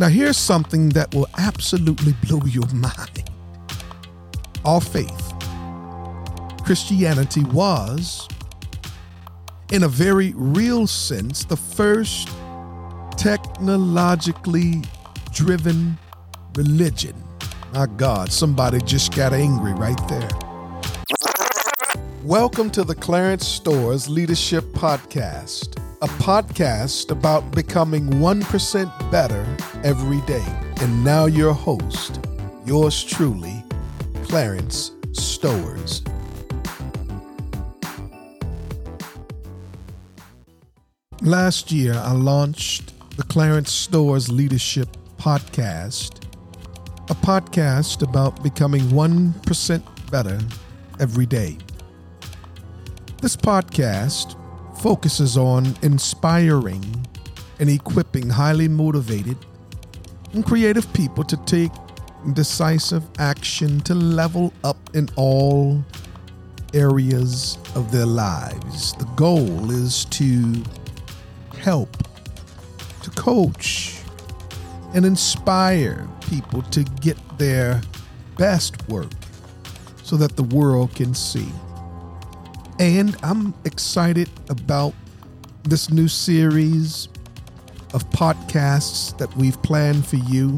Now, here's something that will absolutely blow your mind. Our faith, Christianity, was, in a very real sense, the first technologically driven religion. My God, somebody just got angry right there. Welcome to the Clarence Stowers Leadership Podcast, a podcast about becoming 1% better every day. And now, your host, yours truly, Clarence Stowers. Last year, I launched the Clarence Stowers Leadership Podcast, a podcast about becoming 1% better every day. This podcast focuses on inspiring and equipping highly motivated and creative people to take decisive action to level up in all areas of their lives. The goal is to help, to coach, and inspire people to get their best work so that the world can see. And I'm excited about this new series of podcasts that we've planned for you.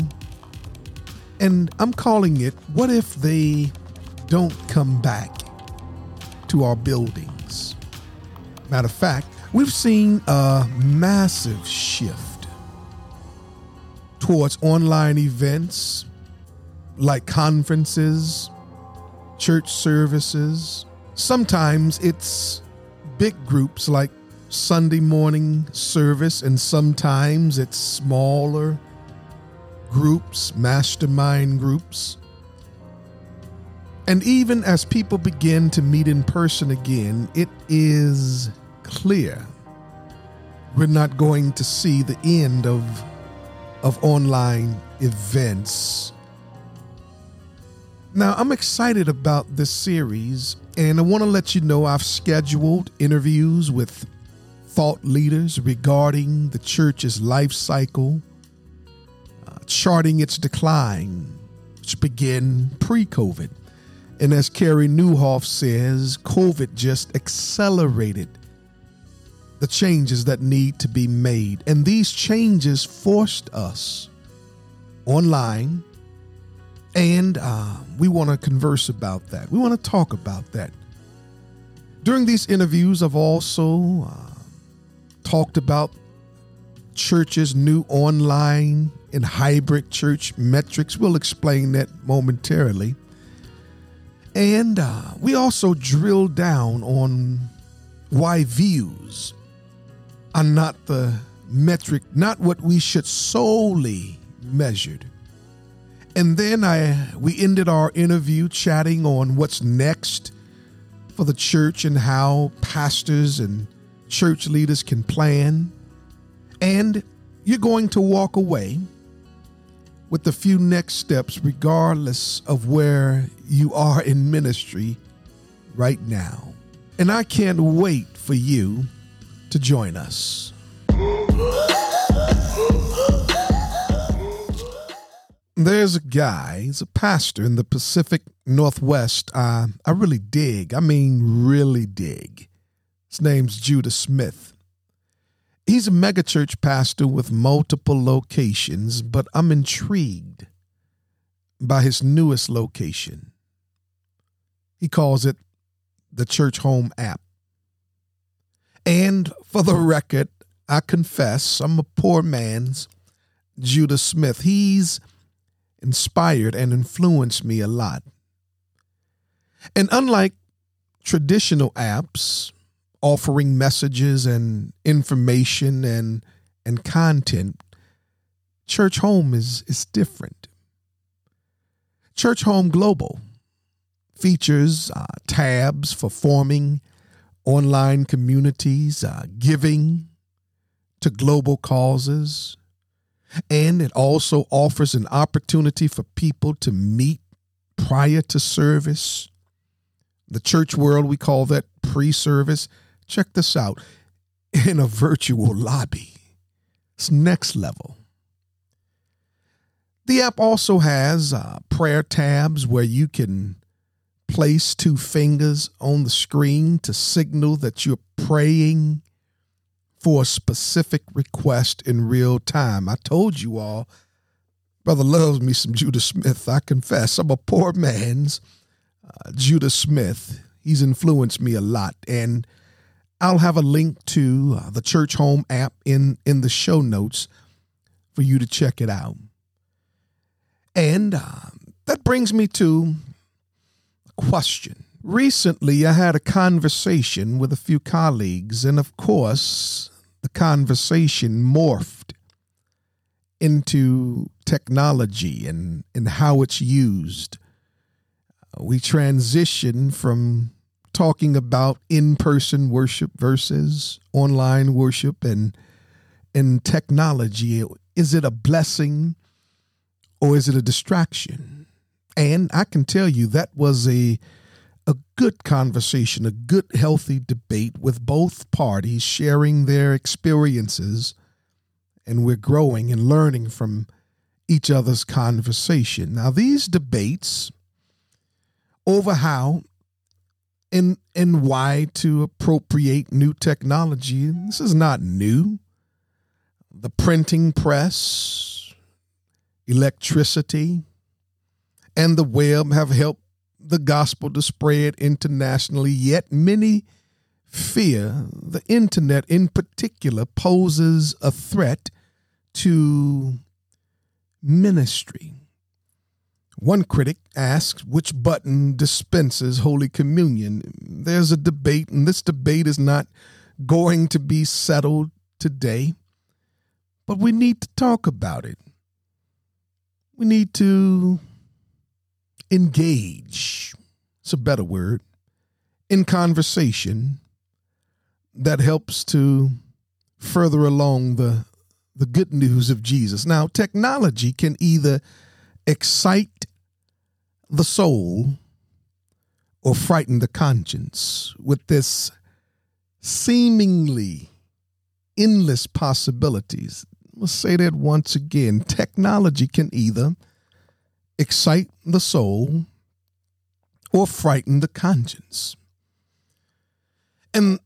And I'm calling it What If They Don't Come Back to Our Buildings? Matter of fact, we've seen a massive shift towards online events like conferences, church services, Sometimes it's big groups like Sunday morning service, and sometimes it's smaller groups, mastermind groups. And even as people begin to meet in person again, it is clear we're not going to see the end of, of online events. Now, I'm excited about this series and I want to let you know I've scheduled interviews with thought leaders regarding the church's life cycle, uh, charting its decline, which began pre COVID. And as Carey Nieuwhof says, COVID just accelerated the changes that need to be made. And these changes forced us online and uh, we want to converse about that. We want to talk about that. During these interviews, I've also uh, talked about churches' new online and hybrid church metrics. We'll explain that momentarily. And uh, we also drill down on why views are not the metric, not what we should solely measured and then I we ended our interview chatting on what's next for the church and how pastors and church leaders can plan. And you're going to walk away with a few next steps regardless of where you are in ministry right now. And I can't wait for you to join us. There's a guy, he's a pastor in the Pacific Northwest. Uh, I really dig. I mean, really dig. His name's Judah Smith. He's a megachurch pastor with multiple locations, but I'm intrigued by his newest location. He calls it the Churchome app. And for the record, I confess I'm a poor man's Judah Smith. He's inspired and influenced me a lot. And unlike traditional apps offering messages and information and and content, Churchome is is different. Churchome Global features uh, tabs for forming online communities, uh, giving to global causes, and it also offers an opportunity for people to meet prior to service. The church world, we call that pre service. Check this out in a virtual lobby. It's next level. The app also has uh, prayer tabs where you can place two fingers on the screen to signal that you're praying for a specific request in real time. I told you all, brother loves me some Judah Smith. I confess, I'm a poor man's uh, Judah Smith. He's influenced me a lot, and I'll have a link to uh, the Churchome app in in the show notes for you to check it out. And uh, that brings me to a question. Recently, I had a conversation with a few colleagues, and of course, the conversation morphed into technology and, and how it's used. Uh, we transitioned from talking about in-person worship versus online worship and and technology. Is it a blessing or is it a distraction? And I can tell you that was a a good conversation, a good healthy debate with both parties sharing their experiences and we're growing and learning from each other's conversation. Now these debates over how and and why to appropriate new technology, this is not new. The printing press, electricity, and the web have helped the gospel to spread internationally, yet many fear the internet in particular poses a threat to ministry. One critic asks which button dispenses Holy Communion. There's a debate, and this debate is not going to be settled today, but we need to talk about it we need to engage, it's a better word, in conversation that helps to further along the, the good news of Jesus. Now, technology can either excite the soul or frighten the conscience with this seemingly endless possibilities Let's say that once again. Technology can either excite the soul or frighten the conscience. And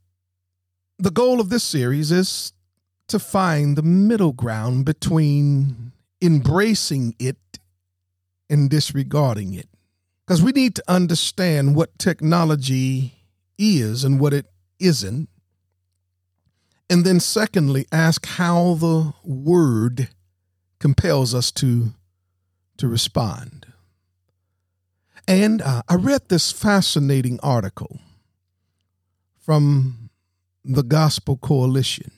the goal of this series is to find the middle ground between embracing it and disregarding it. Because we need to understand what technology is and what it isn't and then, secondly, ask how the word compels us to, to respond. And uh, I read this fascinating article from the Gospel Coalition.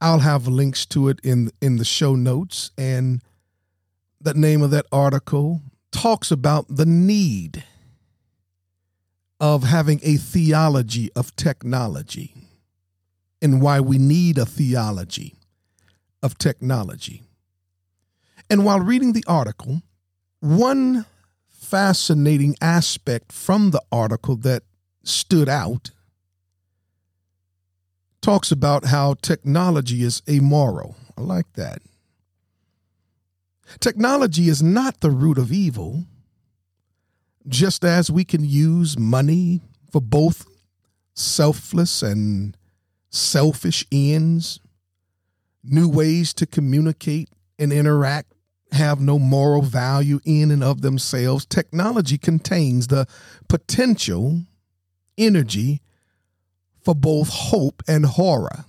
I'll have links to it in in the show notes and the name of that article talks about the need of having a theology of technology and why we need a theology of technology. And while reading the article, one fascinating aspect from the article that stood out talks about how technology is amoral. I like that. Technology is not the root of evil, just as we can use money for both selfless and selfish ends, new ways to communicate and interact have no moral value in and of themselves. Technology contains the potential energy for both hope and horror.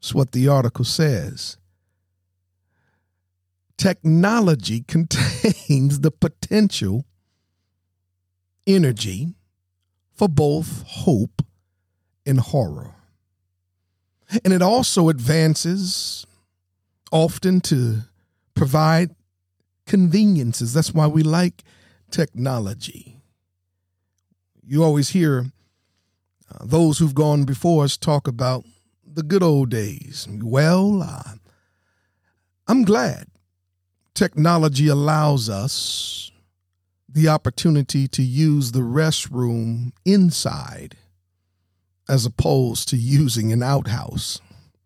That's what the article says. Technology contains the potential energy for both hope and horror. And it also advances often to provide conveniences. That's why we like technology. You always hear uh, those who've gone before us talk about the good old days. Well, uh, I'm glad technology allows us the opportunity to use the restroom inside as opposed to using an outhouse.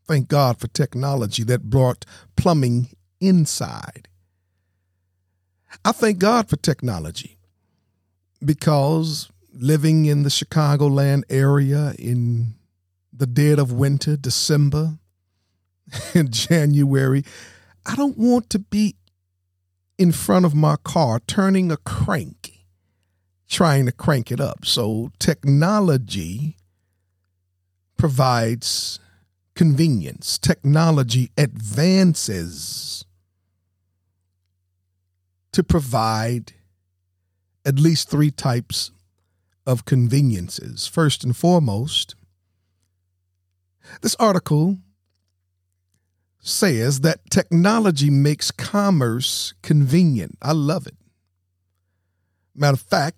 Thank God for technology that brought plumbing inside. I thank God for technology because living in the Chicagoland area in the dead of winter, December and January, I don't want to be in front of my car turning a crank, trying to crank it up. So technology provides convenience, technology advances to provide at least three types of conveniences. First and foremost, this article says that technology makes commerce convenient. I love it. Matter of fact,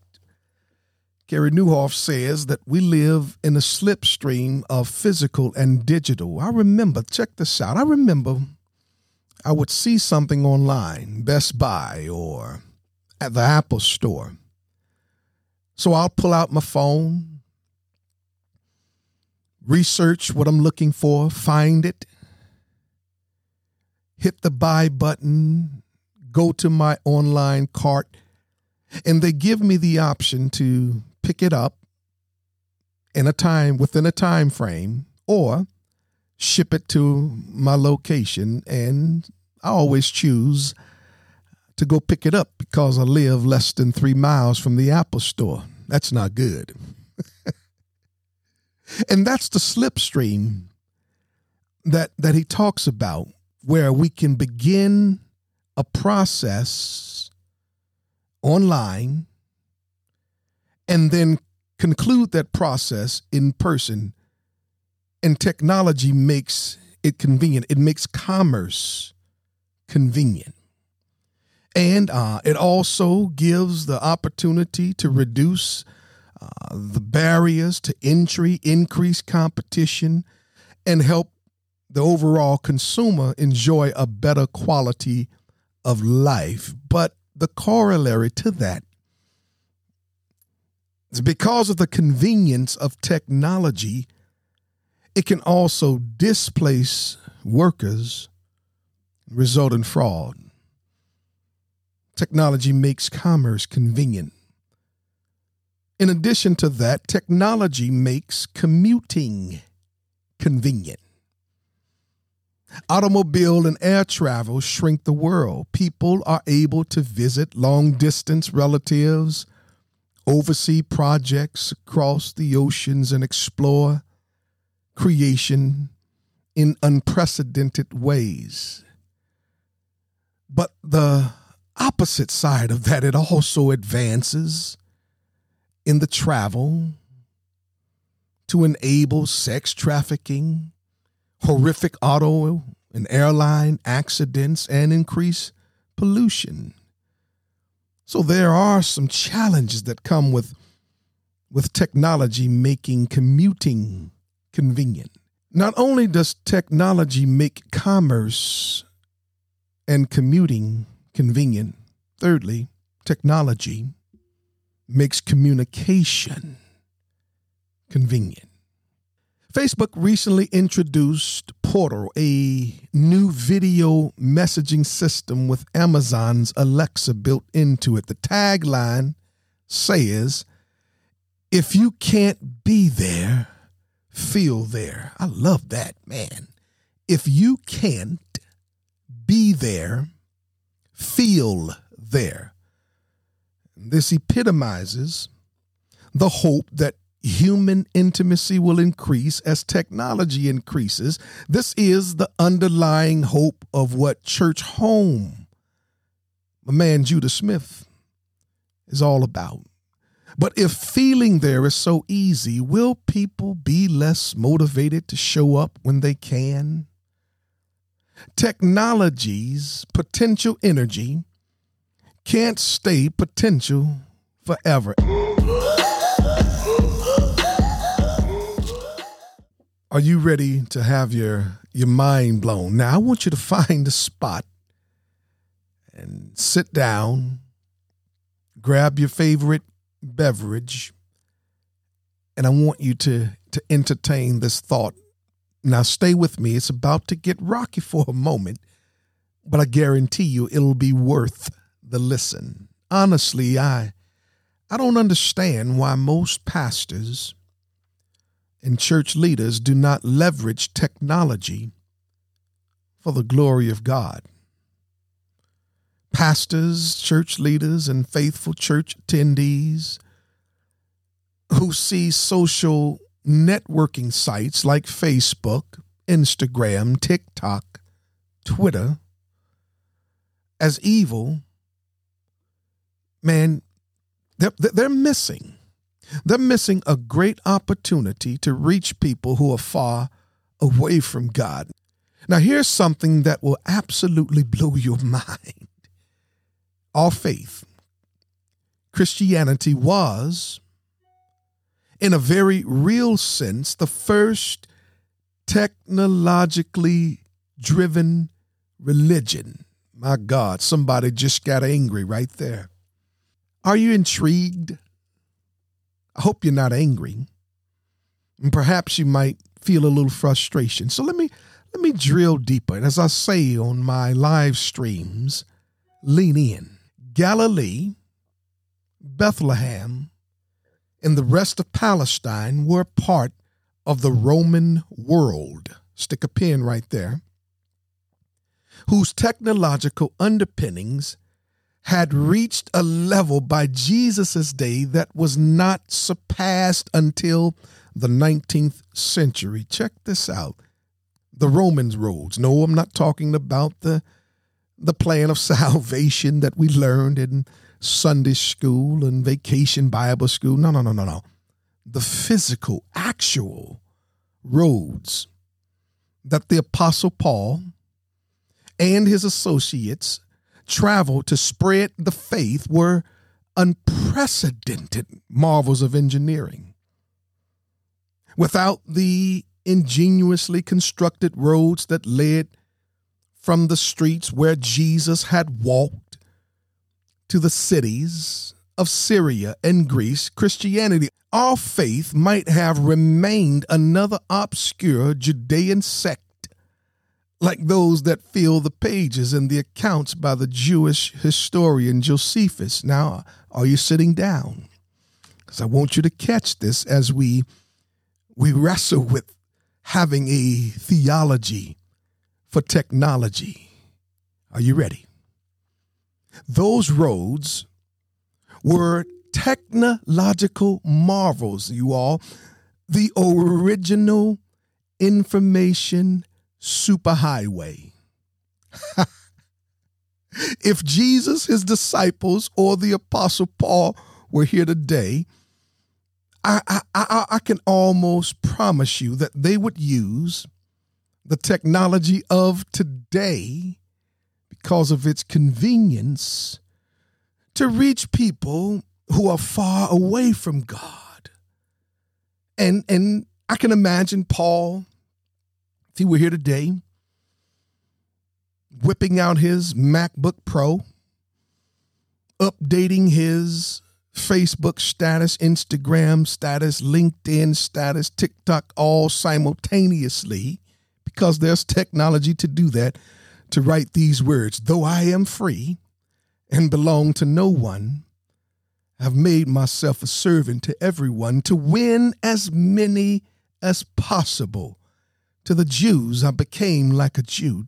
Carey Nieuwhof says that we live in a slipstream of physical and digital. I remember, check this out. I remember I would see something online, Best Buy or at the Apple store. So I'll pull out my phone, research what I'm looking for, find it, hit the buy button, go to my online cart, and they give me the option to pick it up in a time within a time frame or ship it to my location and I always choose to go pick it up because I live less than 3 miles from the Apple store. That's not good. and that's the slipstream that that he talks about where we can begin a process online and then conclude that process in person. And technology makes it convenient, it makes commerce convenient. And uh, it also gives the opportunity to reduce uh, the barriers to entry, increase competition, and help the overall consumer enjoy a better quality of life. But the corollary to that is because of the convenience of technology, it can also displace workers, result in fraud. Technology makes commerce convenient. In addition to that, technology makes commuting convenient. Automobile and air travel shrink the world. People are able to visit long distance relatives, oversee projects across the oceans, and explore creation in unprecedented ways. But the opposite side of that, it also advances in the travel to enable sex trafficking horrific auto and airline accidents, and increase pollution. So there are some challenges that come with, with technology making commuting convenient. Not only does technology make commerce and commuting convenient, thirdly, technology makes communication convenient. Facebook recently introduced Portal, a new video messaging system with Amazon's Alexa built into it. The tagline says, If you can't be there, feel there. I love that, man. If you can't be there, feel there. This epitomizes the hope that human intimacy will increase as technology increases. This is the underlying hope of what Churchome, my man Judah Smith, is all about. But if feeling there is so easy, will people be less motivated to show up when they can? Technology's potential energy can't stay potential forever. Are you ready to have your your mind blown? Now I want you to find a spot and sit down, grab your favorite beverage, and I want you to to entertain this thought. Now stay with me. It's about to get rocky for a moment, but I guarantee you it'll be worth the listen. Honestly, I I don't understand why most pastors and church leaders do not leverage technology for the glory of God. Pastors, church leaders, and faithful church attendees who see social networking sites like Facebook, Instagram, TikTok, Twitter as evil, man, they're, they're missing. They're missing a great opportunity to reach people who are far away from God. Now, here's something that will absolutely blow your mind. Our faith, Christianity, was, in a very real sense, the first technologically driven religion. My God, somebody just got angry right there. Are you intrigued? I hope you're not angry. And perhaps you might feel a little frustration. So let me let me drill deeper. And as I say on my live streams, lean in. Galilee, Bethlehem, and the rest of Palestine were part of the Roman world. Stick a pin right there. Whose technological underpinnings had reached a level by Jesus' day that was not surpassed until the 19th century. Check this out. The Romans roads. No, I'm not talking about the the plan of salvation that we learned in Sunday school and vacation Bible school. No, no, no, no, no. The physical, actual roads that the Apostle Paul and his associates traveled to spread the faith were unprecedented marvels of engineering. Without the ingeniously constructed roads that led from the streets where Jesus had walked to the cities of Syria and Greece, Christianity, our faith might have remained another obscure Judean sect like those that fill the pages in the accounts by the Jewish historian Josephus. Now, are you sitting down? Because I want you to catch this as we we wrestle with having a theology for technology. Are you ready? Those roads were technological marvels, you all. The original information superhighway. if Jesus, his disciples, or the Apostle Paul were here today, I, I, I, I, can almost promise you that they would use the technology of today because of its convenience to reach people who are far away from God. And and I can imagine Paul if he were here today, whipping out his MacBook Pro, updating his Facebook status, Instagram status, LinkedIn status, TikTok all simultaneously because there's technology to do that to write these words. Though I am free and belong to no one, I've made myself a servant to everyone to win as many as possible to the Jews, I became like a Jew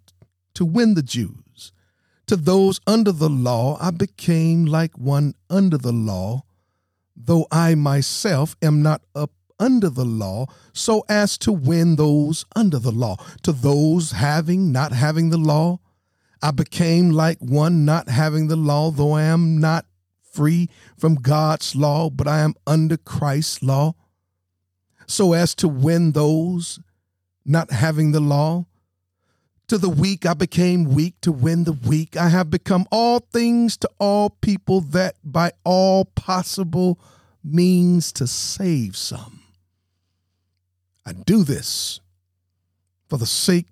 to win the Jews. To those under the law, I became like one under the law, though I myself am not up under the law, so as to win those under the law. To those having, not having the law, I became like one not having the law, though I am not free from God's law, but I am under Christ's law, so as to win those not having the law. To the weak I became weak to win the weak. I have become all things to all people that by all possible means to save some. I do this for the sake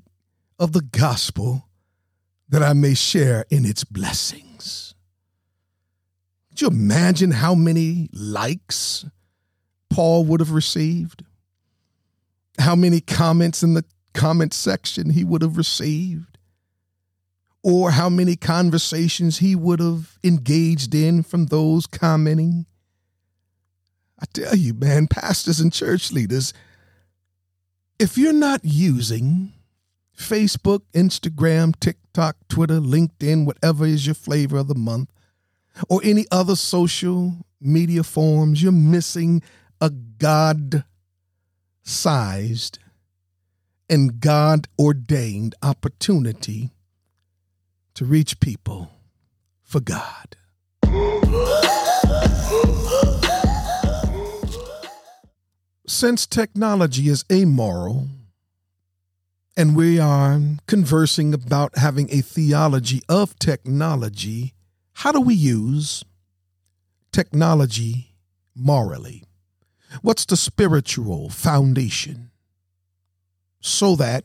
of the gospel that I may share in its blessings. Could you imagine how many likes Paul would have received? how many comments in the comment section he would have received, or how many conversations he would have engaged in from those commenting. I tell you, man, pastors and church leaders, if you're not using Facebook, Instagram, TikTok, Twitter, LinkedIn, whatever is your flavor of the month, or any other social media forms, you're missing a God sized and God ordained opportunity to reach people for God. Since technology is amoral, and we are conversing about having a theology of technology, how do we use technology morally? What's the spiritual foundation so that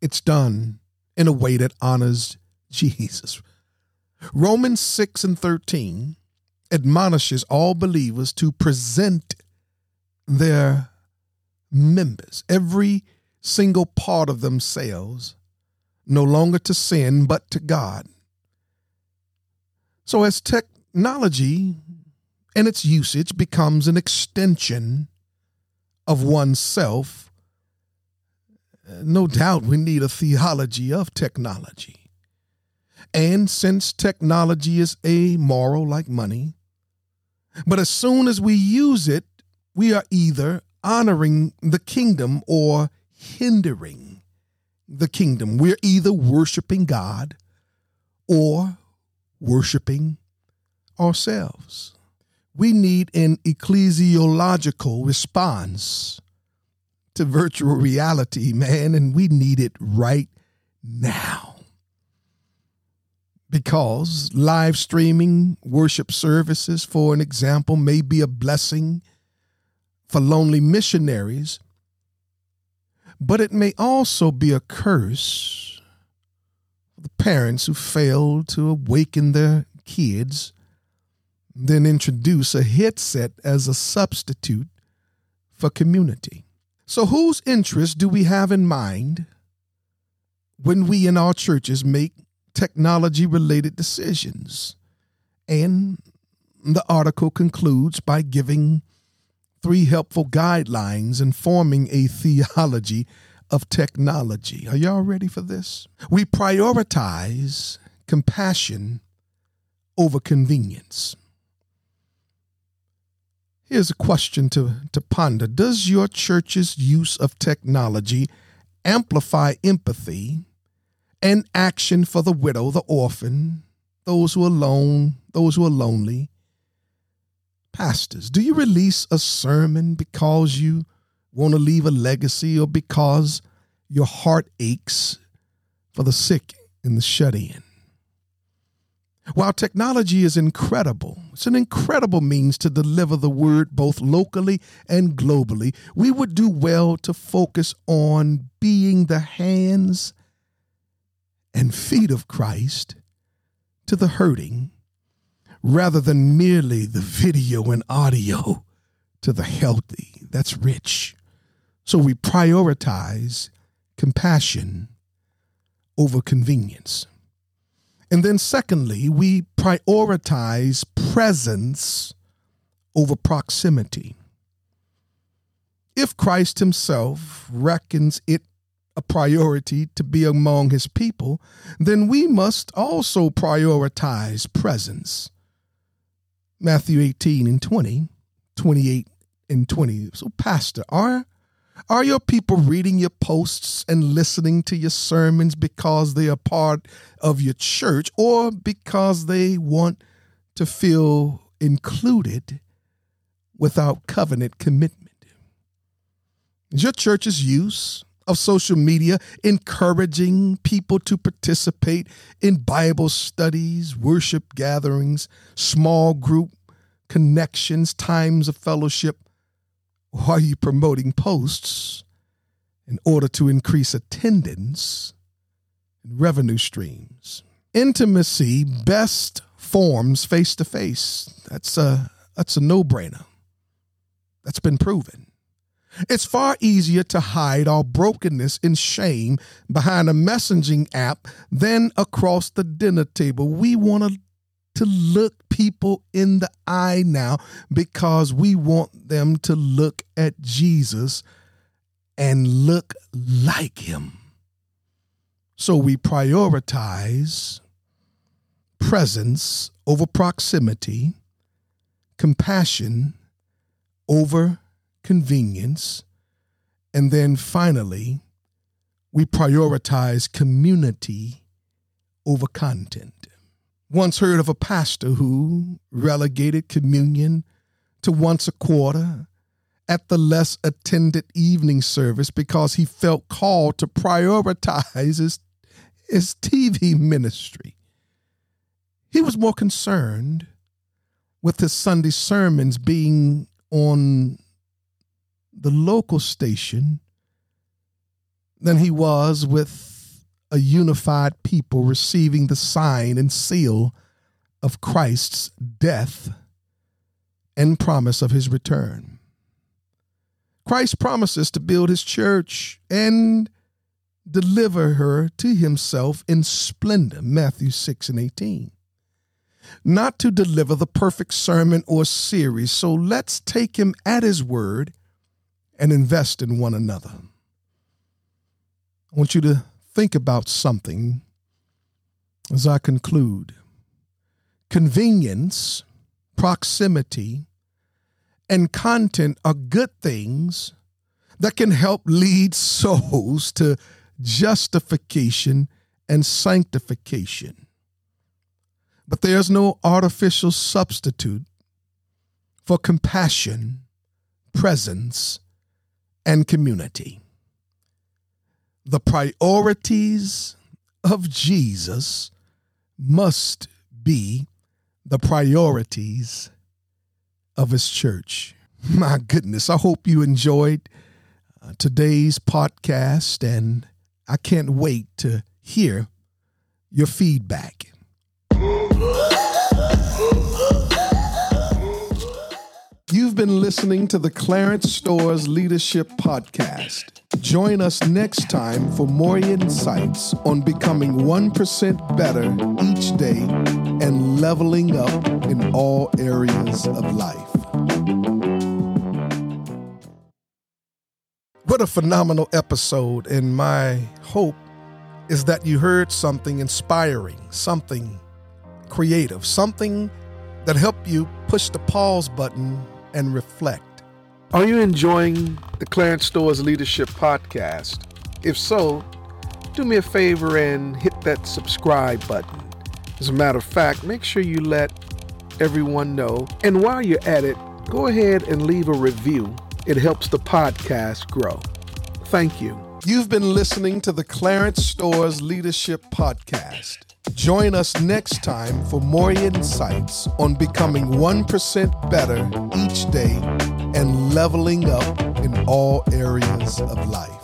it's done in a way that honors Jesus? Romans 6 and 13 admonishes all believers to present their members, every single part of themselves, no longer to sin, but to God. So, as technology and its usage becomes an extension of oneself, no doubt we need a theology of technology. And since technology is amoral like money, but as soon as we use it, we are either honoring the kingdom or hindering the kingdom. We're either worshiping God or worshiping ourselves. We need an ecclesiological response to virtual reality, man, and we need it right now. Because live streaming worship services, for an example, may be a blessing for lonely missionaries but it may also be a curse for the parents who fail to awaken their kids, then introduce a headset as a substitute for community. So, whose interest do we have in mind when we in our churches make technology related decisions? And the article concludes by giving three helpful guidelines in forming a theology of technology. Are y'all ready for this? We prioritize compassion over convenience. Here's a question to, to ponder Does your church's use of technology amplify empathy and action for the widow, the orphan, those who are alone, those who are lonely, Pastors, do you release a sermon because you want to leave a legacy or because your heart aches for the sick and the shut in? While technology is incredible, it's an incredible means to deliver the word both locally and globally. We would do well to focus on being the hands and feet of Christ to the hurting rather than merely the video and audio to the healthy. That's rich. So we prioritize compassion over convenience. And then, secondly, we prioritize presence over proximity. If Christ himself reckons it a priority to be among his people, then we must also prioritize presence. Matthew 18 and 20, 28 and 20. So, Pastor, are are your people reading your posts and listening to your sermons because they are part of your church or because they want to feel included without covenant commitment? Is your church's use of social media encouraging people to participate in Bible studies, worship gatherings, small group connections, times of fellowship? Are you promoting posts in order to increase attendance and revenue streams? Intimacy best forms face to face. That's a that's a no-brainer. That's been proven. It's far easier to hide our brokenness and shame behind a messaging app than across the dinner table. We want to look people in the eye now because we want them to look at Jesus and look like him. So we prioritize presence over proximity, compassion over convenience, and then finally, we prioritize community over content. Once heard of a pastor who relegated communion to once a quarter at the less attended evening service because he felt called to prioritize his, his TV ministry. He was more concerned with his Sunday sermons being on the local station than he was with a unified people receiving the sign and seal of Christ's death and promise of his return. Christ promises to build his church and deliver her to himself in splendor, Matthew 6 and 18. Not to deliver the perfect sermon or series, so let's take him at his word and invest in one another. I want you to think about something as I conclude. Convenience, proximity, and content are good things that can help lead souls to justification and sanctification. But there's no artificial substitute for compassion, presence, and community. The priorities of Jesus must be the priorities of his church. My goodness, I hope you enjoyed uh, today's podcast, and I can't wait to hear your feedback. You've been listening to the Clarence Stowers Leadership Podcast. Join us next time for more insights on becoming 1% better each day and leveling up in all areas of life. What a phenomenal episode, and my hope is that you heard something inspiring, something creative, something that helped you push the pause button and reflect. Are you enjoying the Clarence Stowers Leadership Podcast? If so, do me a favor and hit that subscribe button. As a matter of fact, make sure you let everyone know. And while you're at it, go ahead and leave a review. It helps the podcast grow. Thank you. You've been listening to the Clarence Stowers Leadership Podcast. Join us next time for more insights on becoming 1% better each day and leveling up in all areas of life.